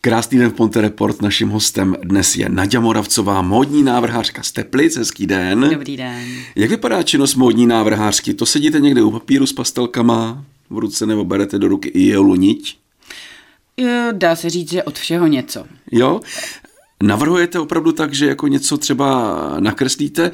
Krásný den v Ponte Report. Naším hostem dnes je Nadia Moravcová, módní návrhářka z Teplic. Hezký den. Dobrý den. Jak vypadá činnost módní návrhářky? To sedíte někde u papíru s pastelkama v ruce nebo berete do ruky i jelu niť? Dá se říct, že od všeho něco. Jo? Navrhujete opravdu tak, že jako něco třeba nakreslíte?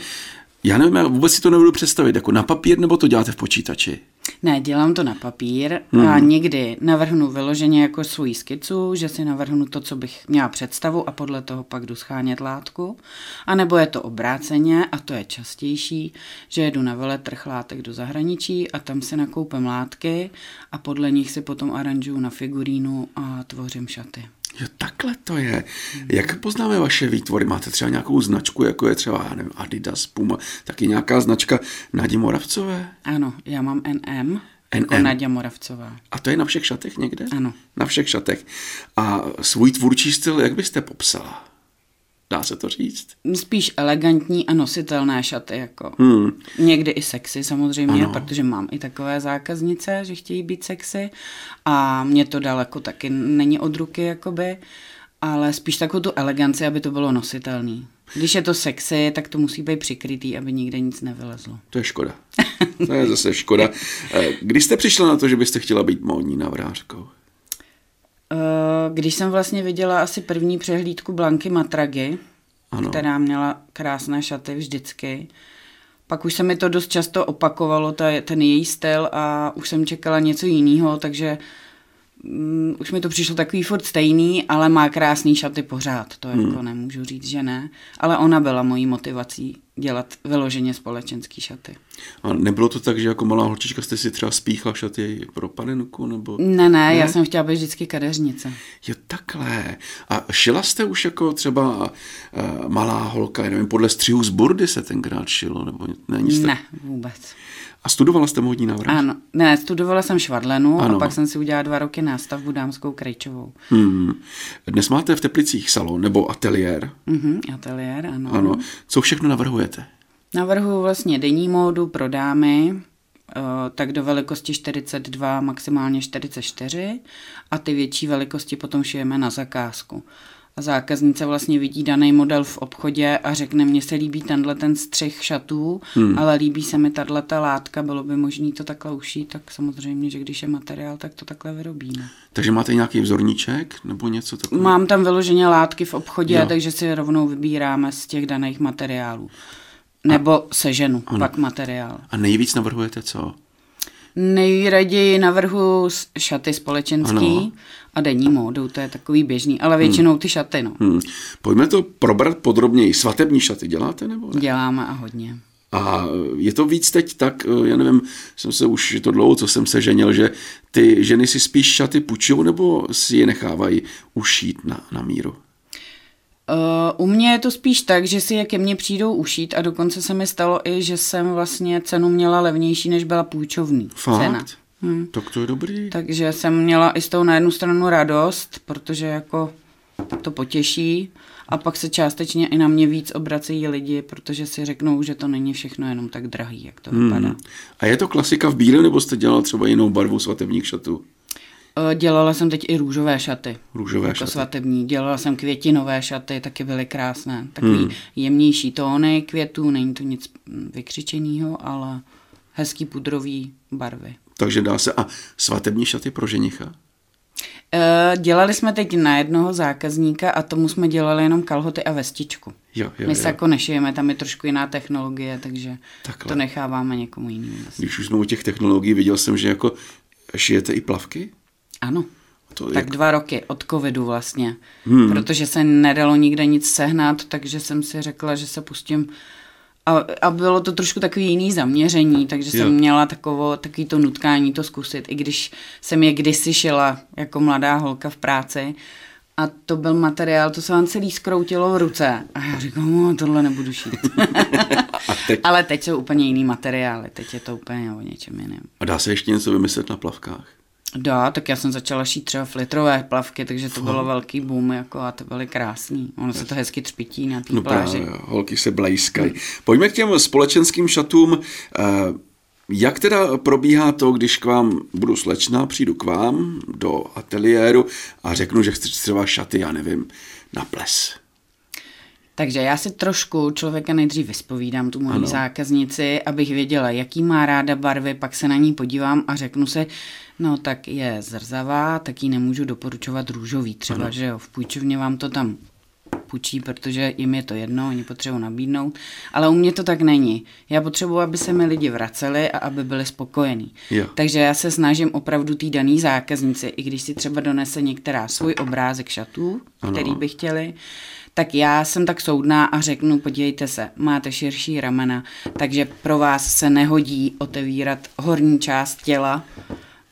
Já nevím, já vůbec si to nebudu představit, jako na papír nebo to děláte v počítači? Ne, dělám to na papír hmm. a někdy navrhnu vyloženě jako svůj skicu, že si navrhnu to, co bych měla představu a podle toho pak jdu schánět látku. A nebo je to obráceně a to je častější, že jedu na veletrh látek do zahraničí a tam si nakoupím látky a podle nich si potom aranžuju na figurínu a tvořím šaty. Jo, takhle to je. Jak poznáme vaše výtvory? Máte třeba nějakou značku, jako je třeba nevím, Adidas, Puma, taky nějaká značka Nadě Moravcové? Ano, já mám NM, NM. jako Nadia Moravcová. A to je na všech šatech někde? Ano. Na všech šatech. A svůj tvůrčí styl, jak byste popsala? Dá se to říct? Spíš elegantní a nositelné šaty. Jako. Hmm. Někdy i sexy samozřejmě, ano. protože mám i takové zákaznice, že chtějí být sexy. A mě to daleko taky není od ruky, jakoby. Ale spíš takovou tu eleganci, aby to bylo nositelný. Když je to sexy, tak to musí být přikrytý, aby nikde nic nevylezlo. To je škoda. To je zase škoda. Eh, kdy jste přišla na to, že byste chtěla být módní navrářkou? Eh, když jsem vlastně viděla asi první přehlídku Blanky Matragy, ano. která měla krásné šaty vždycky, pak už se mi to dost často opakovalo, ta, ten její styl a už jsem čekala něco jiného, takže um, už mi to přišlo takový furt stejný, ale má krásný šaty pořád, to hmm. jako nemůžu říct, že ne. Ale ona byla mojí motivací dělat vyloženě společenský šaty. A nebylo to tak, že jako malá holčička jste si třeba spíchla šaty pro panenku? Nebo... Ne, ne, ne, já jsem chtěla být vždycky kadeřnice. Jo, takhle. A šila jste už jako třeba uh, malá holka, nevím, podle střihu z burdy se tenkrát šilo? Nebo není ne, vůbec. A studovala jste módní návrh? Ano, ne, studovala jsem švadlenu ano. a pak jsem si udělala dva roky nástavbu dámskou krejčovou. Hmm. Dnes máte v Teplicích salon nebo ateliér? Mhm, ateliér, ano. Ano. Co všechno navrhujete? Navrhuji vlastně denní módu pro dámy, eh, tak do velikosti 42, maximálně 44 a ty větší velikosti potom šijeme na zakázku a zákaznice vlastně vidí daný model v obchodě a řekne, mně se líbí tenhle ten střih šatů, hmm. ale líbí se mi tahle ta látka, bylo by možné to takhle ušít, tak samozřejmě, že když je materiál, tak to takhle vyrobíme. Takže máte nějaký vzorníček nebo něco takového? Mám tam vyloženě látky v obchodě, jo. takže si rovnou vybíráme z těch daných materiálů. Nebo a, seženu, ano. pak materiál. A nejvíc navrhujete co? Nejraději navrhu šaty společenský ano. a denní módu, to je takový běžný, ale většinou hmm. ty šaty, no. Hmm. Pojďme to probrat podrobněji. Svatební šaty děláte nebo ne? Děláme a hodně. A je to víc teď tak, eh, já nevím, jsem se už, je to dlouho, co jsem se ženil, že ty ženy si spíš šaty půjčují nebo si je nechávají ušít na, na míru? Uh, u mě je to spíš tak, že si je ke mně přijdou ušít a dokonce se mi stalo i, že jsem vlastně cenu měla levnější, než byla půjčovní Fakt? cena. Hmm. Tak to je dobrý. Takže jsem měla i z toho na jednu stranu radost, protože jako to potěší a pak se částečně i na mě víc obracejí lidi, protože si řeknou, že to není všechno jenom tak drahý, jak to hmm. vypadá. A je to klasika v bílém, nebo jste dělala třeba jinou barvu svatebních šatů? Eh, dělala jsem teď i růžové šaty. Růžové jako šaty. svatební. Dělala jsem květinové šaty, taky byly krásné. Takový hmm. jemnější tóny květů, není to nic vykřičeného, ale hezký pudrový barvy. Takže dá se. A svatební šaty pro ženicha? Eh, dělali jsme teď na jednoho zákazníka a tomu jsme dělali jenom kalhoty a vestičku. Jo, jo, My se jo. jako nešijeme, tam je trošku jiná technologie, takže Takhle. to necháváme někomu jinému. Když už jsme u těch technologií, viděl jsem, že jako šijete i plavky? Ano. To tak jak... dva roky od covidu vlastně, hmm. protože se nedalo nikde nic sehnat, takže jsem si řekla, že se pustím a, a bylo to trošku takový jiný zaměření, takže jo. jsem měla takovo, takový to nutkání to zkusit, i když jsem je kdysi šila jako mladá holka v práci a to byl materiál, to se vám celý skroutilo v ruce. A já říkám, no, tohle nebudu šít. teď... Ale teď jsou úplně jiný materiály, teď je to úplně o něčem jiném. A dá se ještě něco vymyslet na plavkách? Dá, tak já jsem začala šít třeba flitrové plavky, takže to bylo velký boom jako a to byly krásný. Ono se to hezky třpití na té no pláži. Právě, holky se blejskají. Pojďme k těm společenským šatům. Eh, Jak teda probíhá to, když k vám budu slečna, přijdu k vám do ateliéru a řeknu, že chci třeba šaty, já nevím, na ples? Takže já si trošku člověka nejdřív vyspovídám, tu moji ano. zákaznici, abych věděla, jaký má ráda barvy, pak se na ní podívám a řeknu se, no tak je zrzavá, tak ji nemůžu doporučovat růžový třeba, ano. že jo, v půjčovně vám to tam půjčí, protože jim je to jedno, oni potřebují nabídnout, ale u mě to tak není. Já potřebuji, aby se mi lidi vraceli a aby byli spokojení. Jo. Takže já se snažím opravdu tý daný zákaznici, i když si třeba donese některá svůj obrázek šatů, ano. který by chtěli, tak já jsem tak soudná a řeknu, podívejte se, máte širší ramena, takže pro vás se nehodí otevírat horní část těla,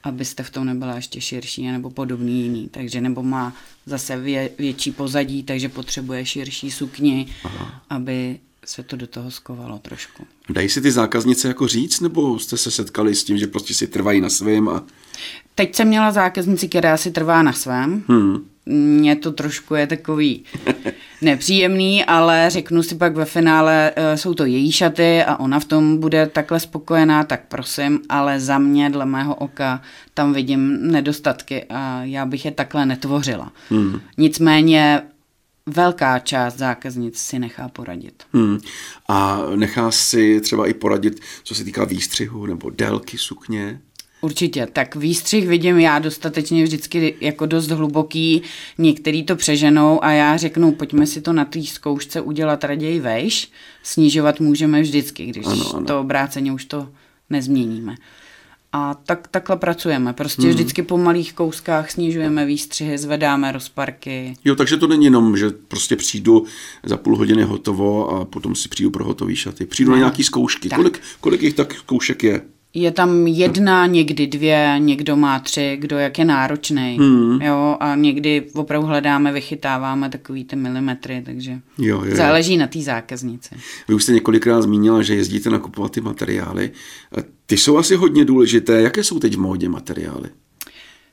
abyste v tom nebyla ještě širší nebo podobný jiný. Takže nebo má zase vě, větší pozadí, takže potřebuje širší sukni, Aha. aby se to do toho skovalo trošku. Dají si ty zákaznice jako říct, nebo jste se setkali s tím, že prostě si trvají na svém? A... Teď jsem měla zákaznici, která si trvá na svém. Hmm. Mně to trošku je takový nepříjemný, ale řeknu si pak ve finále, eh, jsou to její šaty a ona v tom bude takhle spokojená, tak prosím, ale za mě, dle mého oka, tam vidím nedostatky a já bych je takhle netvořila. Hmm. Nicméně velká část zákaznic si nechá poradit. Hmm. A nechá si třeba i poradit, co se týká výstřihu nebo délky sukně? Určitě, tak výstřih vidím já dostatečně vždycky jako dost hluboký, některý to přeženou a já řeknu, pojďme si to na té zkoušce udělat raději vejš, snižovat můžeme vždycky, když ano, ano. to obráceně už to nezměníme. A tak, takhle pracujeme. Prostě hmm. vždycky po malých kouskách snižujeme výstřihy, zvedáme rozparky. Jo, takže to není jenom, že prostě přijdu za půl hodiny hotovo a potom si přijdu pro hotový šaty. Přijdu ne. na nějaký zkoušky. Kolik, kolik jich tak zkoušek je? Je tam jedna, někdy dvě, někdo má tři, kdo jak je náročný. Hmm. Jo, a někdy opravdu hledáme, vychytáváme takový ty milimetry, takže jo, jo, záleží jo. na té zákaznici. Vy už jste několikrát zmínila, že jezdíte nakupovat ty materiály. Ty jsou asi hodně důležité. Jaké jsou teď v módě materiály?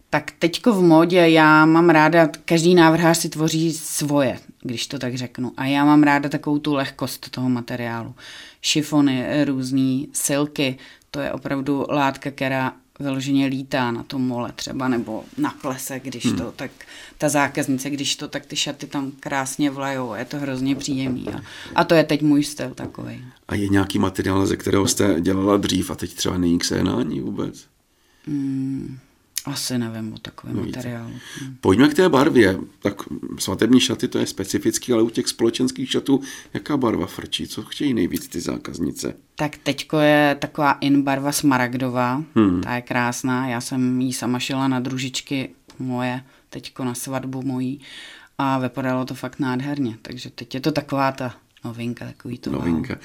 Tak teďko v módě já mám ráda, každý návrhář si tvoří svoje, když to tak řeknu. A já mám ráda takovou tu lehkost toho materiálu. Šifony, různý silky, to je opravdu látka, která vyloženě lítá na tom mole třeba, nebo na plese, když hmm. to, tak ta zákaznice, když to, tak ty šaty tam krásně vlajou, je to hrozně příjemný. A, a to je teď můj styl takový. A je nějaký materiál, ze kterého jste dělala dřív a teď třeba není k sehnání vůbec? Hmm. Asi nevím o takovém no, materiálu. Pojďme k té barvě. Tak svatební šaty to je specifický, ale u těch společenských šatů jaká barva frčí? Co chtějí nejvíc ty zákaznice? Tak teďko je taková in barva smaragdová, hmm. ta je krásná. Já jsem jí sama šila na družičky moje, teďko na svatbu mojí a vypadalo to fakt nádherně. Takže teď je to taková ta novinka, takový to Novinka.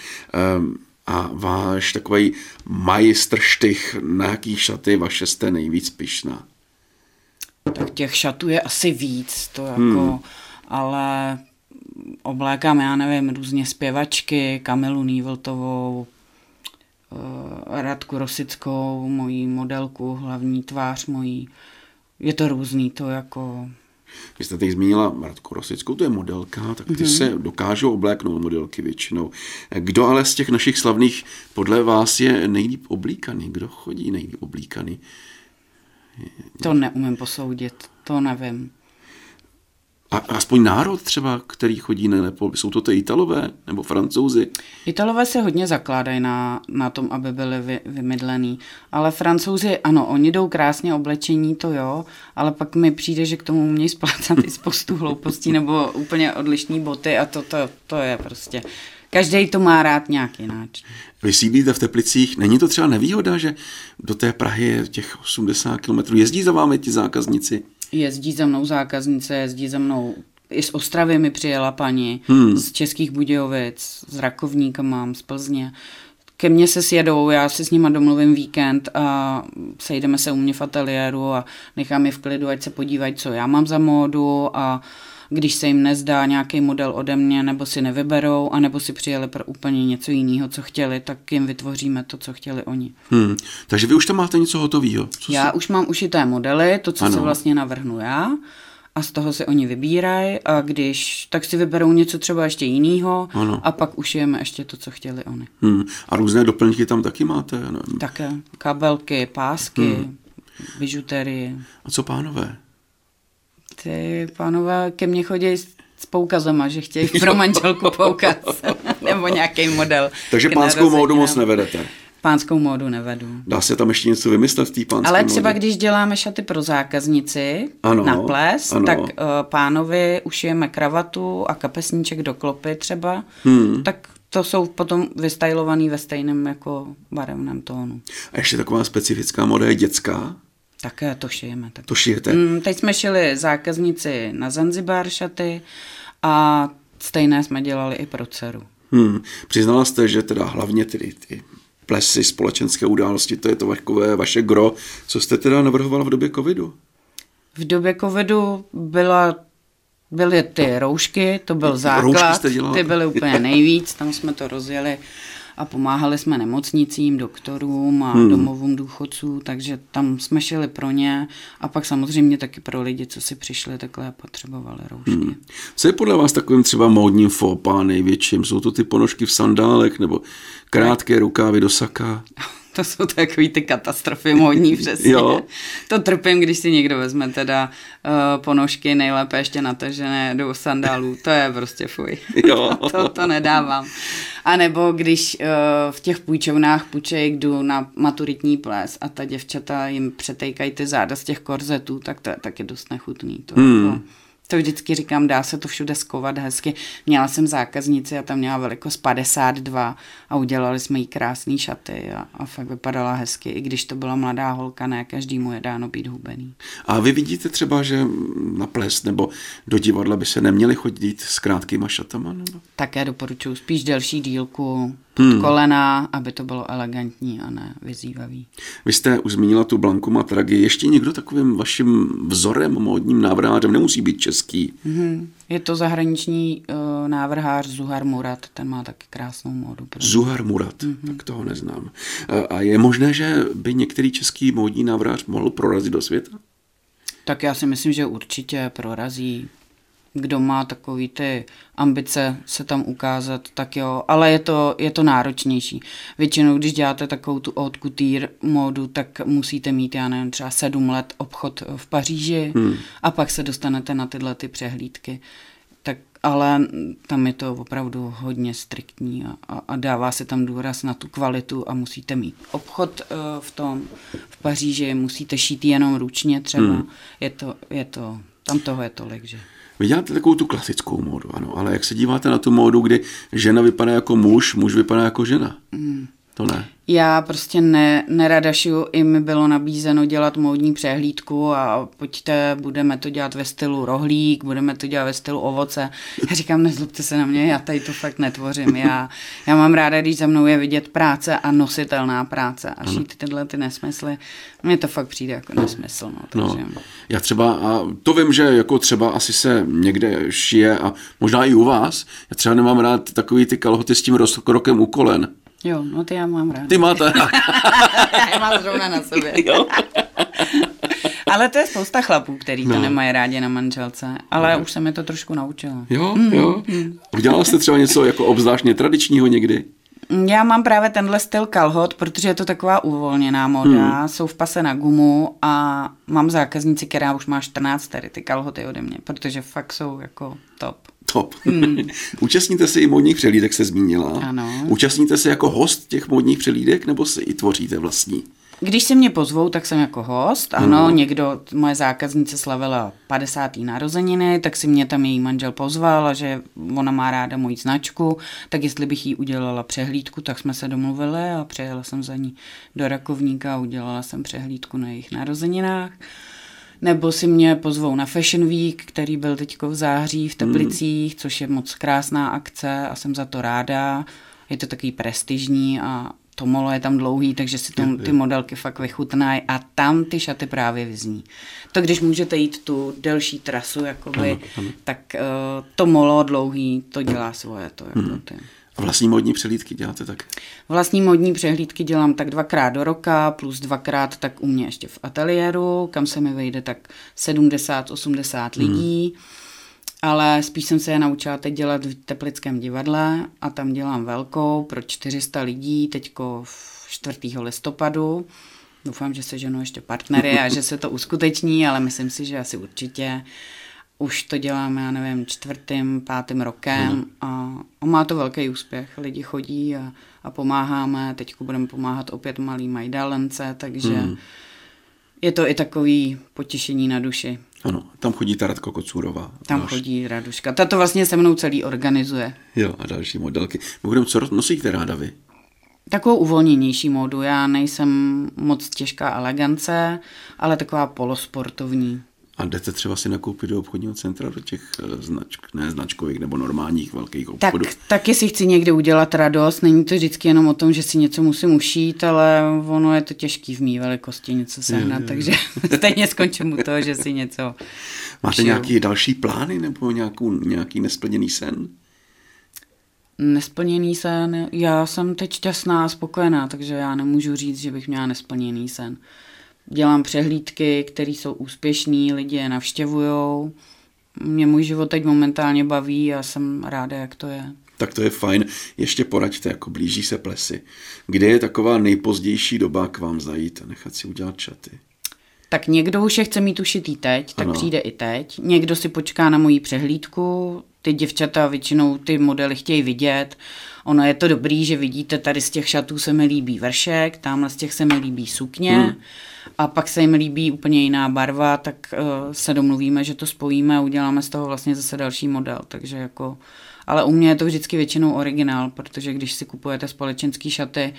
Um, a váš takový majstrštych, na jaký šaty vaše jste nejvíc pišná? Tak těch šatů je asi víc, to jako, hmm. ale oblékám, já nevím, různě zpěvačky, Kamilu Nývltovou, eh, Radku Rosickou, mojí modelku, hlavní tvář mojí. Je to různý, to jako vy jste teď zmínila Radku Rosickou, to je modelka, tak ty mm-hmm. se dokážou obléknout modelky většinou. Kdo ale z těch našich slavných podle vás je nejlíp oblíkaný? Kdo chodí nejlíp oblíkaný? To neumím posoudit, to nevím. A aspoň národ třeba, který chodí nejlépe, jsou to ty Italové nebo Francouzi? Italové se hodně zakládají na, na tom, aby byli vy, vymydlený, ale Francouzi, ano, oni jdou krásně oblečení, to jo, ale pak mi přijde, že k tomu umějí splácat i spoustu hloupostí nebo úplně odlišní boty a to, to, to je prostě... Každý to má rád nějak jinak. Vy sídlíte v Teplicích, není to třeba nevýhoda, že do té Prahy je těch 80 km jezdí za vámi ti zákazníci? Jezdí za mnou zákaznice, jezdí za mnou i z Ostravy mi přijela paní, hmm. z Českých Budějovic, z Rakovníka mám, z Plzně. Ke mně se sjedou, já si s nima domluvím víkend a sejdeme se u mě v ateliéru a nechám je v klidu, ať se podívají, co já mám za módu a když se jim nezdá nějaký model ode mě, nebo si nevyberou, anebo si přijeli pro úplně něco jiného, co chtěli, tak jim vytvoříme to, co chtěli oni. Hmm. Takže vy už tam máte něco hotového? Já si... už mám ušité modely, to, co ano. se vlastně navrhnu já, a z toho si oni vybírají a když, tak si vyberou něco třeba ještě jiného a pak ušijeme ještě to, co chtěli oni. Hmm. A různé doplňky tam taky máte? Nevím. Také. Kabelky, pásky, hmm. bižuterie. A co pánové? Ty pánové ke mně chodí s poukazama, že chtějí pro manželku poukaz nebo nějaký model. Takže pánskou módu moc nevedete? Pánskou módu nevedu. Dá se tam ještě něco vymyslet v té pánské Ale třeba módy? když děláme šaty pro zákaznici ano, na ples, ano. tak uh, pánovi ušijeme kravatu a kapesníček do klopy třeba, hmm. tak to jsou potom vystylovaný ve stejném jako barevném tónu. A ještě taková specifická moda je dětská? Také to šijeme. Tak. To šijete? Mm, teď jsme šili zákaznici na Zanzibar šaty a stejné jsme dělali i pro dceru. Hmm. Přiznala jste, že teda hlavně tedy ty plesy, společenské události, to je to takové vaše gro. Co jste teda navrhovala v době covidu? V době covidu byla byly ty roušky, to byl základ, ty byly úplně nejvíc, tam jsme to rozjeli a pomáhali jsme nemocnicím, doktorům a hmm. domovům důchodců, takže tam jsme šili pro ně a pak samozřejmě taky pro lidi, co si přišli takhle a potřebovali roušky. Hmm. Co je podle vás takovým třeba módním fópa největším? Jsou to ty ponožky v sandálech nebo krátké rukávy do saka? To jsou takový ty katastrofy módní přesně. jo. To trpím, když si někdo vezme teda uh, ponožky, nejlépe ještě natažené do sandálů. To je prostě fuj. Jo. to, to nedávám. A nebo když uh, v těch půjčovnách půjčej, jdu na maturitní ples a ta děvčata jim přetejkají ty záda z těch korzetů, tak to je taky dost nechutný. To hmm. jako, to vždycky říkám, dá se to všude skovat hezky. Měla jsem zákaznici a tam měla velikost 52 a udělali jsme jí krásné šaty a, a fakt vypadala hezky, i když to byla mladá holka, ne každému je dáno být hubený. A vy vidíte třeba, že na ples nebo do divadla by se neměli chodit s krátkýma šatama? Nebo? Také doporučuji spíš delší dílku, pod hmm. kolena, aby to bylo elegantní a ne vyzývavý. Vy jste už zmínila tu Blanku Matragi. Ještě někdo takovým vaším vzorem, módním návrhářem nemusí být český? Hmm. Je to zahraniční uh, návrhář Zuhar Murat, ten má taky krásnou módu. Zuhar Murat, hmm. tak toho neznám. Uh, a je možné, že by některý český módní návrhář mohl prorazit do světa? Tak já si myslím, že určitě prorazí kdo má takový ty ambice se tam ukázat, tak jo, ale je to, je to náročnější. Většinou, když děláte takovou tu haute couture módu, tak musíte mít, já nevím, třeba sedm let obchod v Paříži hmm. a pak se dostanete na tyhle ty přehlídky. Tak, ale tam je to opravdu hodně striktní a, a, a dává se tam důraz na tu kvalitu a musíte mít obchod uh, v tom, v Paříži, musíte šít jenom ručně třeba. Hmm. Je, to, je to, tam toho je tolik, že... Vy děláte takovou tu klasickou módu, ano, ale jak se díváte na tu módu, kdy žena vypadá jako muž, muž vypadá jako žena? Mm. To ne. Já prostě ne, nerada šiju, i mi bylo nabízeno dělat módní přehlídku a pojďte, budeme to dělat ve stylu rohlík, budeme to dělat ve stylu ovoce. Já říkám, nezlobte se na mě, já tady to fakt netvořím. Já, já mám ráda, když za mnou je vidět práce a nositelná práce a šít tyhle ty nesmysly. Mně to fakt přijde jako nesmysl. No, takže... no. Já třeba, a to vím, že jako třeba asi se někde šije a možná i u vás, já třeba nemám rád takový ty kalhoty s tím rozkrokem u kolen. Jo, no ty já mám rád. Ty máte já je mám zrovna na sobě. Jo. Ale to je spousta chlapů, který no. to nemají rádi na manželce. Ale no. už jsem je to trošku naučila. Jo, mm, jo. Mm. Udělala jste třeba něco jako obzvláštně tradičního někdy? Já mám právě tenhle styl kalhot, protože je to taková uvolněná moda, hmm. jsou v pase na gumu a mám zákaznici, která už má 14 tady ty kalhoty ode mě, protože fakt jsou jako top. Top. Hmm. Účastníte se i modních přelídek, se zmínila. Ano. Účastníte se jako host těch modních přelídek, nebo si i tvoříte vlastní? Když se mě pozvou, tak jsem jako host. Ano, no. někdo, moje zákaznice slavila 50. narozeniny, tak si mě tam její manžel pozval a že ona má ráda moji značku, tak jestli bych jí udělala přehlídku, tak jsme se domluvili a přijela jsem za ní do Rakovníka a udělala jsem přehlídku na jejich narozeninách. Nebo si mě pozvou na Fashion Week, který byl teď v září v Teplicích, hmm. což je moc krásná akce a jsem za to ráda. Je to takový prestižní a to molo je tam dlouhý, takže si tam ty modelky fakt vychutnají a tam ty šaty právě vyzní. To když můžete jít tu delší trasu, jakoby, ano, ano. tak uh, to molo dlouhý, to dělá svoje. To, jako hmm. ty. A vlastní modní přehlídky děláte tak? Vlastní modní přehlídky dělám tak dvakrát do roka, plus dvakrát tak u mě ještě v ateliéru, kam se mi vejde tak 70-80 hmm. lidí. Ale spíš jsem se je naučila teď dělat v Teplickém divadle a tam dělám velkou pro 400 lidí, teďko 4. listopadu. Doufám, že se ženou ještě partnery a že se to uskuteční, ale myslím si, že asi určitě. Už to děláme, já nevím, čtvrtým, pátým rokem hmm. a, a má to velký úspěch. Lidi chodí a, a pomáháme. Teď budeme pomáhat opět malý majdálence, takže hmm. je to i takový potěšení na duši. Ano, tam chodí ta Radko Kocůrová. Tam další. chodí Raduška. Ta to vlastně se mnou celý organizuje. Jo, a další modelky. Mimochodem, co nosíte ráda vy? Takovou uvolněnější módu. Já nejsem moc těžká elegance, ale taková polosportovní. A jdete třeba si nakoupit do obchodního centra, do těch eh, značk, ne značkových nebo normálních velkých obchodů? Tak taky si chci někde udělat radost. Není to vždycky jenom o tom, že si něco musím ušít, ale ono je to těžký v mý velikosti něco sehnat, je, je. takže stejně skončím u toho, že si něco Máte ušiju. nějaký další plány nebo nějakou, nějaký nesplněný sen? Nesplněný sen? Já jsem teď šťastná a spokojená, takže já nemůžu říct, že bych měla nesplněný sen dělám přehlídky, které jsou úspěšné, lidi je navštěvují. Mě můj život teď momentálně baví a jsem ráda, jak to je. Tak to je fajn. Ještě poraďte, jako blíží se plesy. Kde je taková nejpozdější doba k vám zajít a nechat si udělat čaty? Tak někdo už je chce mít ušitý teď, tak ano. přijde i teď. Někdo si počká na moji přehlídku, ty děvčata většinou ty modely chtějí vidět. Ono je to dobrý, že vidíte, tady z těch šatů se mi líbí vršek, tamhle z těch se mi líbí sukně. Hmm a pak se jim líbí úplně jiná barva, tak uh, se domluvíme, že to spojíme a uděláme z toho vlastně zase další model. Takže jako, ale u mě je to vždycky většinou originál, protože když si kupujete společenský šaty,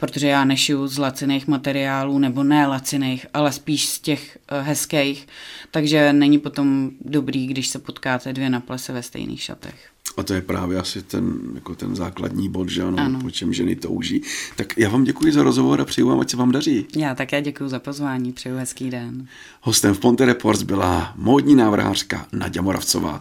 protože já nešiju z laciných materiálů, nebo ne laciných, ale spíš z těch uh, hezkých, takže není potom dobrý, když se potkáte dvě na plese ve stejných šatech. A to je právě asi ten, jako ten základní bod, že ano, ano, po čem ženy touží. Tak já vám děkuji za rozhovor a přeju vám, ať se vám daří. Já také děkuji za pozvání, přeju hezký den. Hostem v Ponte Reports byla módní návrhářka Nadia Moravcová.